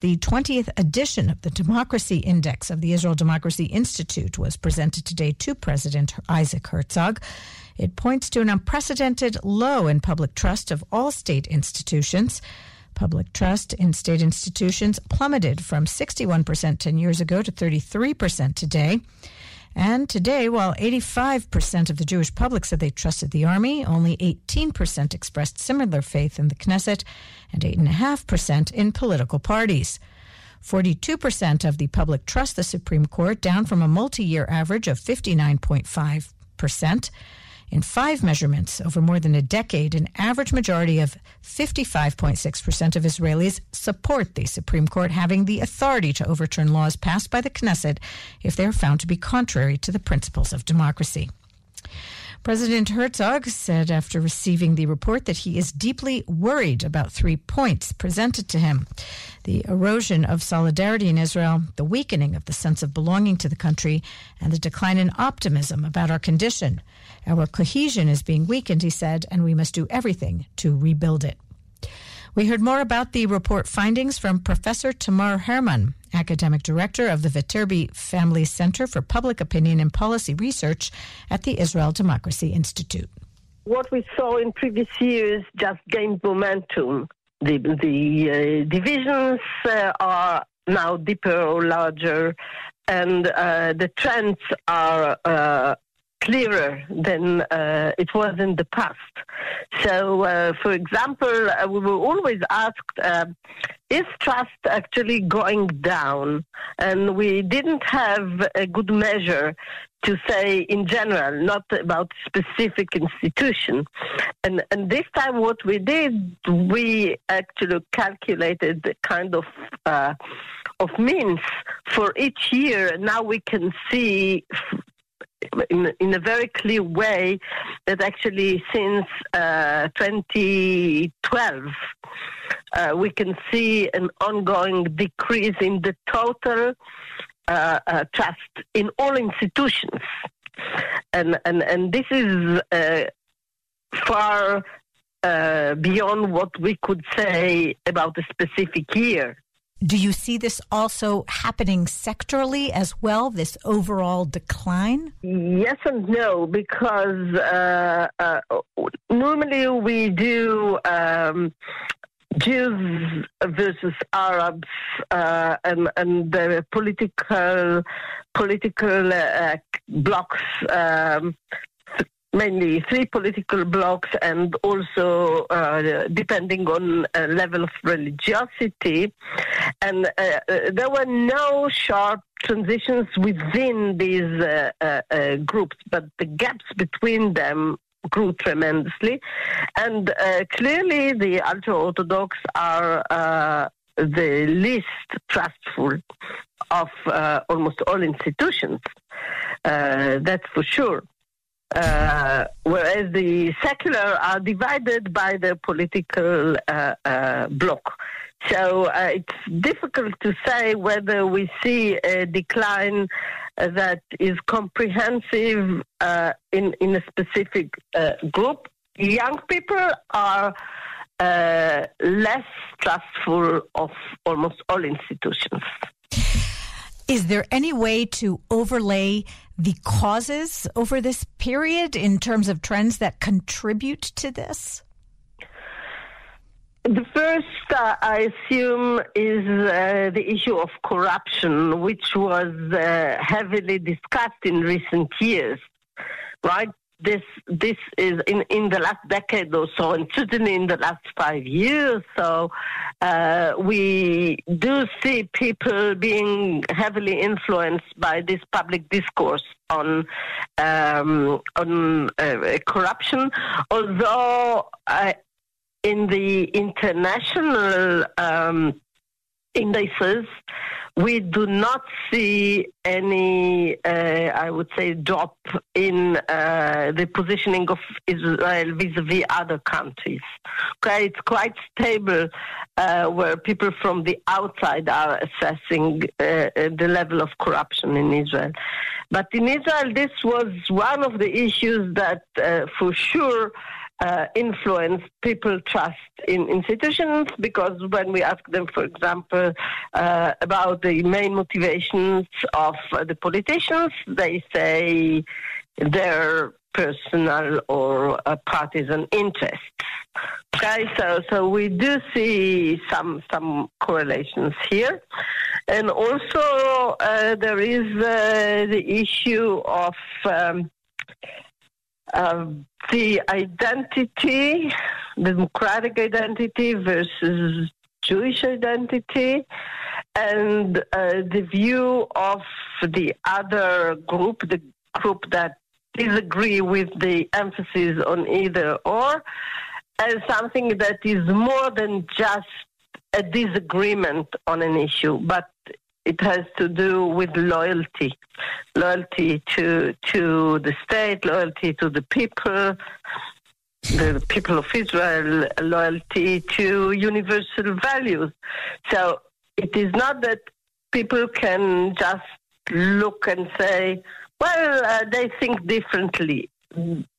The 20th edition of the Democracy Index of the Israel Democracy Institute was presented today to President Isaac Herzog. It points to an unprecedented low in public trust of all state institutions. Public trust in state institutions plummeted from 61% 10 years ago to 33% today. And today, while 85% of the Jewish public said they trusted the army, only 18% expressed similar faith in the Knesset and 8.5% in political parties. 42% of the public trust the Supreme Court, down from a multi year average of 59.5%. In five measurements over more than a decade, an average majority of 55.6% of Israelis support the Supreme Court having the authority to overturn laws passed by the Knesset if they are found to be contrary to the principles of democracy. President Herzog said after receiving the report that he is deeply worried about three points presented to him the erosion of solidarity in Israel, the weakening of the sense of belonging to the country, and the decline in optimism about our condition. Our cohesion is being weakened, he said, and we must do everything to rebuild it. We heard more about the report findings from Professor Tamar Hermann, academic director of the Viterbi Family Center for Public Opinion and Policy Research at the Israel Democracy Institute. What we saw in previous years just gained momentum. The, the uh, divisions uh, are now deeper or larger, and uh, the trends are uh, clearer than uh, it was in the past. So, uh, for example, uh, we were always asked, uh, is trust actually going down? And we didn't have a good measure to say in general, not about specific institution. And, and this time what we did, we actually calculated the kind of uh, of means for each year. Now we can see in, in a very clear way that actually since uh, 2012 uh, we can see an ongoing decrease in the total uh, uh trust in all institutions, and and and this is uh, far uh, beyond what we could say about a specific year. Do you see this also happening sectorally as well, this overall decline? Yes and no, because uh, uh, normally we do um, Jews versus Arabs uh, and, and the political political uh, blocks um, mainly three political blocs and also uh, depending on a level of religiosity. And uh, uh, there were no sharp transitions within these uh, uh, uh, groups, but the gaps between them grew tremendously. And clearly the ultra-Orthodox are the least trustful of almost all institutions. that's for sure. Uh, whereas the secular are divided by the political uh, uh, bloc. So uh, it's difficult to say whether we see a decline that is comprehensive uh, in, in a specific uh, group. Young people are less trustful of almost all institutions. Is there any way to overlay the causes over this period in terms of trends that contribute to this? The first, uh, I assume, is uh, the issue of corruption, which was uh, heavily discussed in recent years, right? This this is in in the last decade or so, and certainly in the last five years. So uh, we do see people being heavily influenced by this public discourse on um, on uh, corruption, although. Uh, in the international um, indices, we do not see any, uh, I would say, drop in uh, the positioning of Israel vis-a-vis other countries. Okay, it's quite stable uh, where people from the outside are assessing uh, uh, the level of corruption in Israel. But in Israel, this was one of the issues that, uh, for sure, uh, influence people trust in institutions because when we ask them, for example, uh, about the main motivations of uh, the politicians, they say their personal or uh, partisan interests. Okay, so so we do see some some correlations here, and also uh, there is uh, the issue of. Um, the identity, democratic identity versus Jewish identity, and uh, the view of the other group, the group that disagree with the emphasis on either or, as something that is more than just a disagreement on an issue, but it has to do with loyalty, loyalty to to the state, loyalty to the people, the people of Israel, loyalty to universal values. So it is not that people can just look and say, well, uh, they think differently.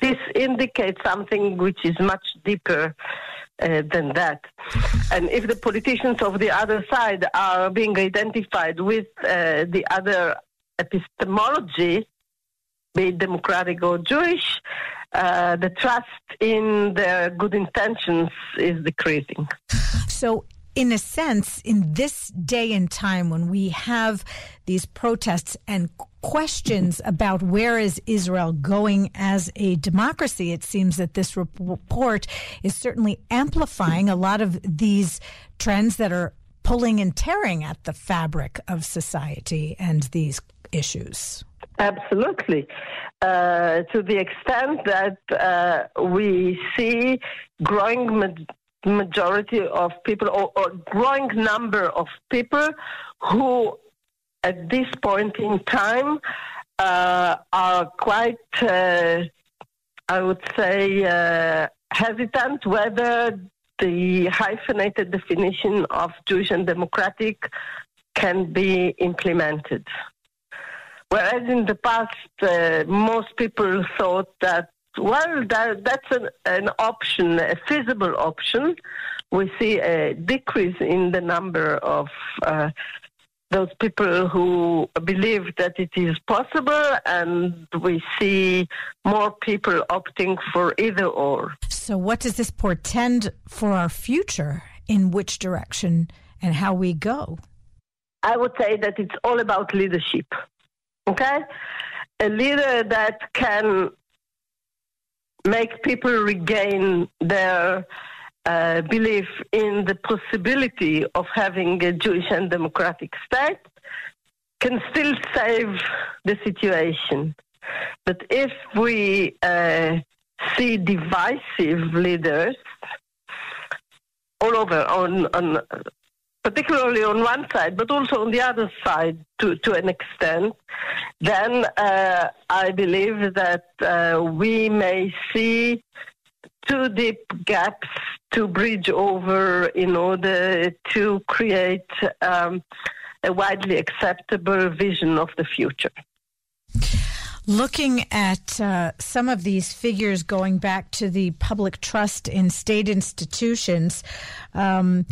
This indicates something which is much deeper uh, than that. And if the politicians of the other side are being identified with uh, the other epistemology, be it democratic or Jewish, uh, the trust in their good intentions is decreasing. So, in a sense, in this day and time when we have these protests and questions about where is Israel going as a democracy, it seems that this report is certainly amplifying a lot of these trends that are pulling and tearing at the fabric of society and these issues. Absolutely. Uh, to the extent that uh, we see growing majority of people or, or growing number of people who at this point in time uh, are quite, uh, I would say, uh, hesitant whether the hyphenated definition of Jewish and democratic can be implemented. Whereas in the past, uh, most people thought that, well, that, that's an, an option, a feasible option. We see a decrease in the number of uh, those people who believe that it is possible, and we see more people opting for either or. So, what does this portend for our future? In which direction and how we go? I would say that it's all about leadership. Okay? A leader that can make people regain their uh, belief in the possibility of having a Jewish and democratic state can still save the situation. But if we uh, see divisive leaders all over, on, on, particularly on one side, but also on the other side to, to an extent, then uh, I believe that uh, we may see two deep gaps to bridge over in order to create um, a widely acceptable vision of the future. Looking at uh, some of these figures going back to the public trust in state institutions, um,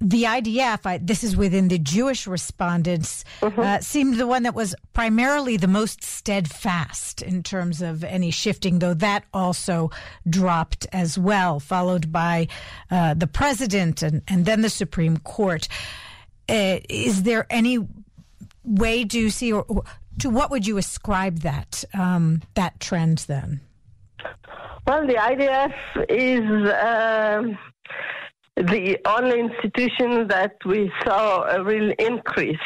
the IDF, I, this is within the Jewish respondents, mm-hmm. uh, seemed the one that was primarily the most steadfast in terms of any shifting, though that also dropped as well, followed by uh, the president and, and then the Supreme Court. Uh, is there any way do you see, or, or to what would you ascribe that um, that trend then? Well, the IDF is um, the only institution that we saw a real increase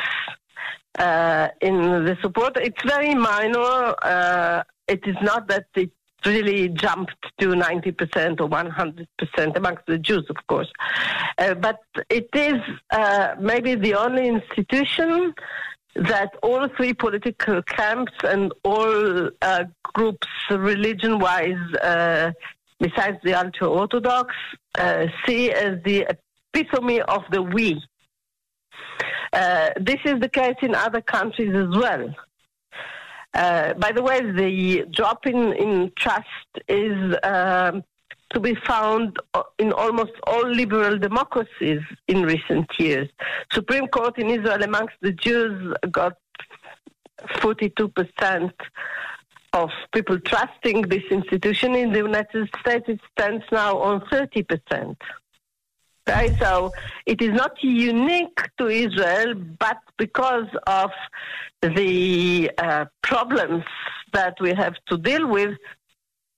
uh, in the support. It's very minor. Uh, it is not that it really jumped to 90% or 100% amongst the Jews, of course. Uh, but it is uh, maybe the only institution that all three political camps and all uh, groups, religion wise, uh, besides the ultra Orthodox, uh, see as the epitome of the we. Uh, this is the case in other countries as well. Uh, by the way, the drop in, in trust is um, to be found in almost all liberal democracies in recent years. Supreme Court in Israel amongst the Jews got 42% of people trusting this institution. In the United States, it stands now on 30%. Right? So it is not unique to Israel, but because of the uh, problems that we have to deal with,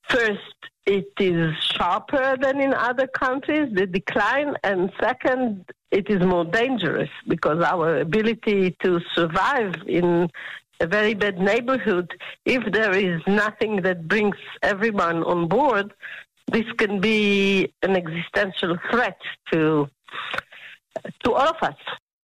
first, it is sharper than in other countries, the decline, and second, it is more dangerous because our ability to survive in a very bad neighborhood, if there is nothing that brings everyone on board, this can be an existential threat to to all of us.